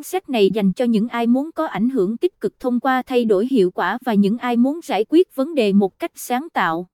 cuốn sách này dành cho những ai muốn có ảnh hưởng tích cực thông qua thay đổi hiệu quả và những ai muốn giải quyết vấn đề một cách sáng tạo.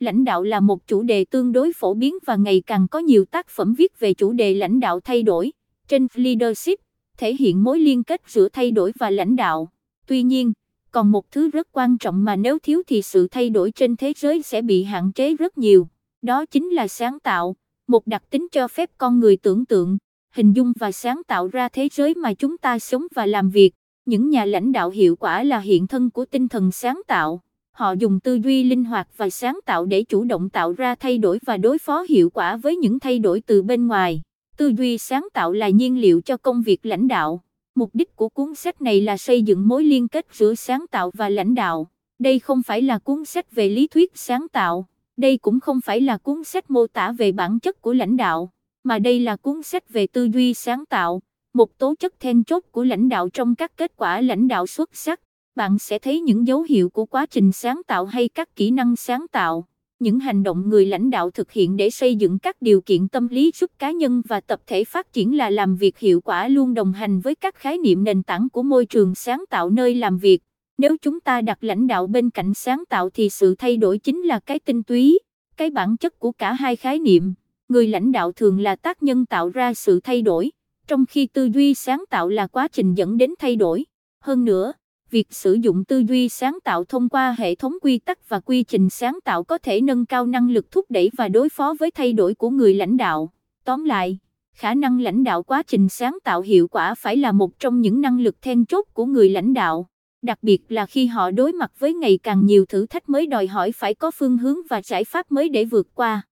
Lãnh đạo là một chủ đề tương đối phổ biến và ngày càng có nhiều tác phẩm viết về chủ đề lãnh đạo thay đổi. Trên Leadership, thể hiện mối liên kết giữa thay đổi và lãnh đạo. Tuy nhiên, còn một thứ rất quan trọng mà nếu thiếu thì sự thay đổi trên thế giới sẽ bị hạn chế rất nhiều. Đó chính là sáng tạo, một đặc tính cho phép con người tưởng tượng, hình dung và sáng tạo ra thế giới mà chúng ta sống và làm việc. Những nhà lãnh đạo hiệu quả là hiện thân của tinh thần sáng tạo. Họ dùng tư duy linh hoạt và sáng tạo để chủ động tạo ra thay đổi và đối phó hiệu quả với những thay đổi từ bên ngoài. Tư duy sáng tạo là nhiên liệu cho công việc lãnh đạo. Mục đích của cuốn sách này là xây dựng mối liên kết giữa sáng tạo và lãnh đạo. Đây không phải là cuốn sách về lý thuyết sáng tạo, đây cũng không phải là cuốn sách mô tả về bản chất của lãnh đạo, mà đây là cuốn sách về tư duy sáng tạo, một tố chất then chốt của lãnh đạo trong các kết quả lãnh đạo xuất sắc. Bạn sẽ thấy những dấu hiệu của quá trình sáng tạo hay các kỹ năng sáng tạo những hành động người lãnh đạo thực hiện để xây dựng các điều kiện tâm lý giúp cá nhân và tập thể phát triển là làm việc hiệu quả luôn đồng hành với các khái niệm nền tảng của môi trường sáng tạo nơi làm việc. Nếu chúng ta đặt lãnh đạo bên cạnh sáng tạo thì sự thay đổi chính là cái tinh túy, cái bản chất của cả hai khái niệm. Người lãnh đạo thường là tác nhân tạo ra sự thay đổi, trong khi tư duy sáng tạo là quá trình dẫn đến thay đổi. Hơn nữa, việc sử dụng tư duy sáng tạo thông qua hệ thống quy tắc và quy trình sáng tạo có thể nâng cao năng lực thúc đẩy và đối phó với thay đổi của người lãnh đạo. Tóm lại, khả năng lãnh đạo quá trình sáng tạo hiệu quả phải là một trong những năng lực then chốt của người lãnh đạo, đặc biệt là khi họ đối mặt với ngày càng nhiều thử thách mới đòi hỏi phải có phương hướng và giải pháp mới để vượt qua.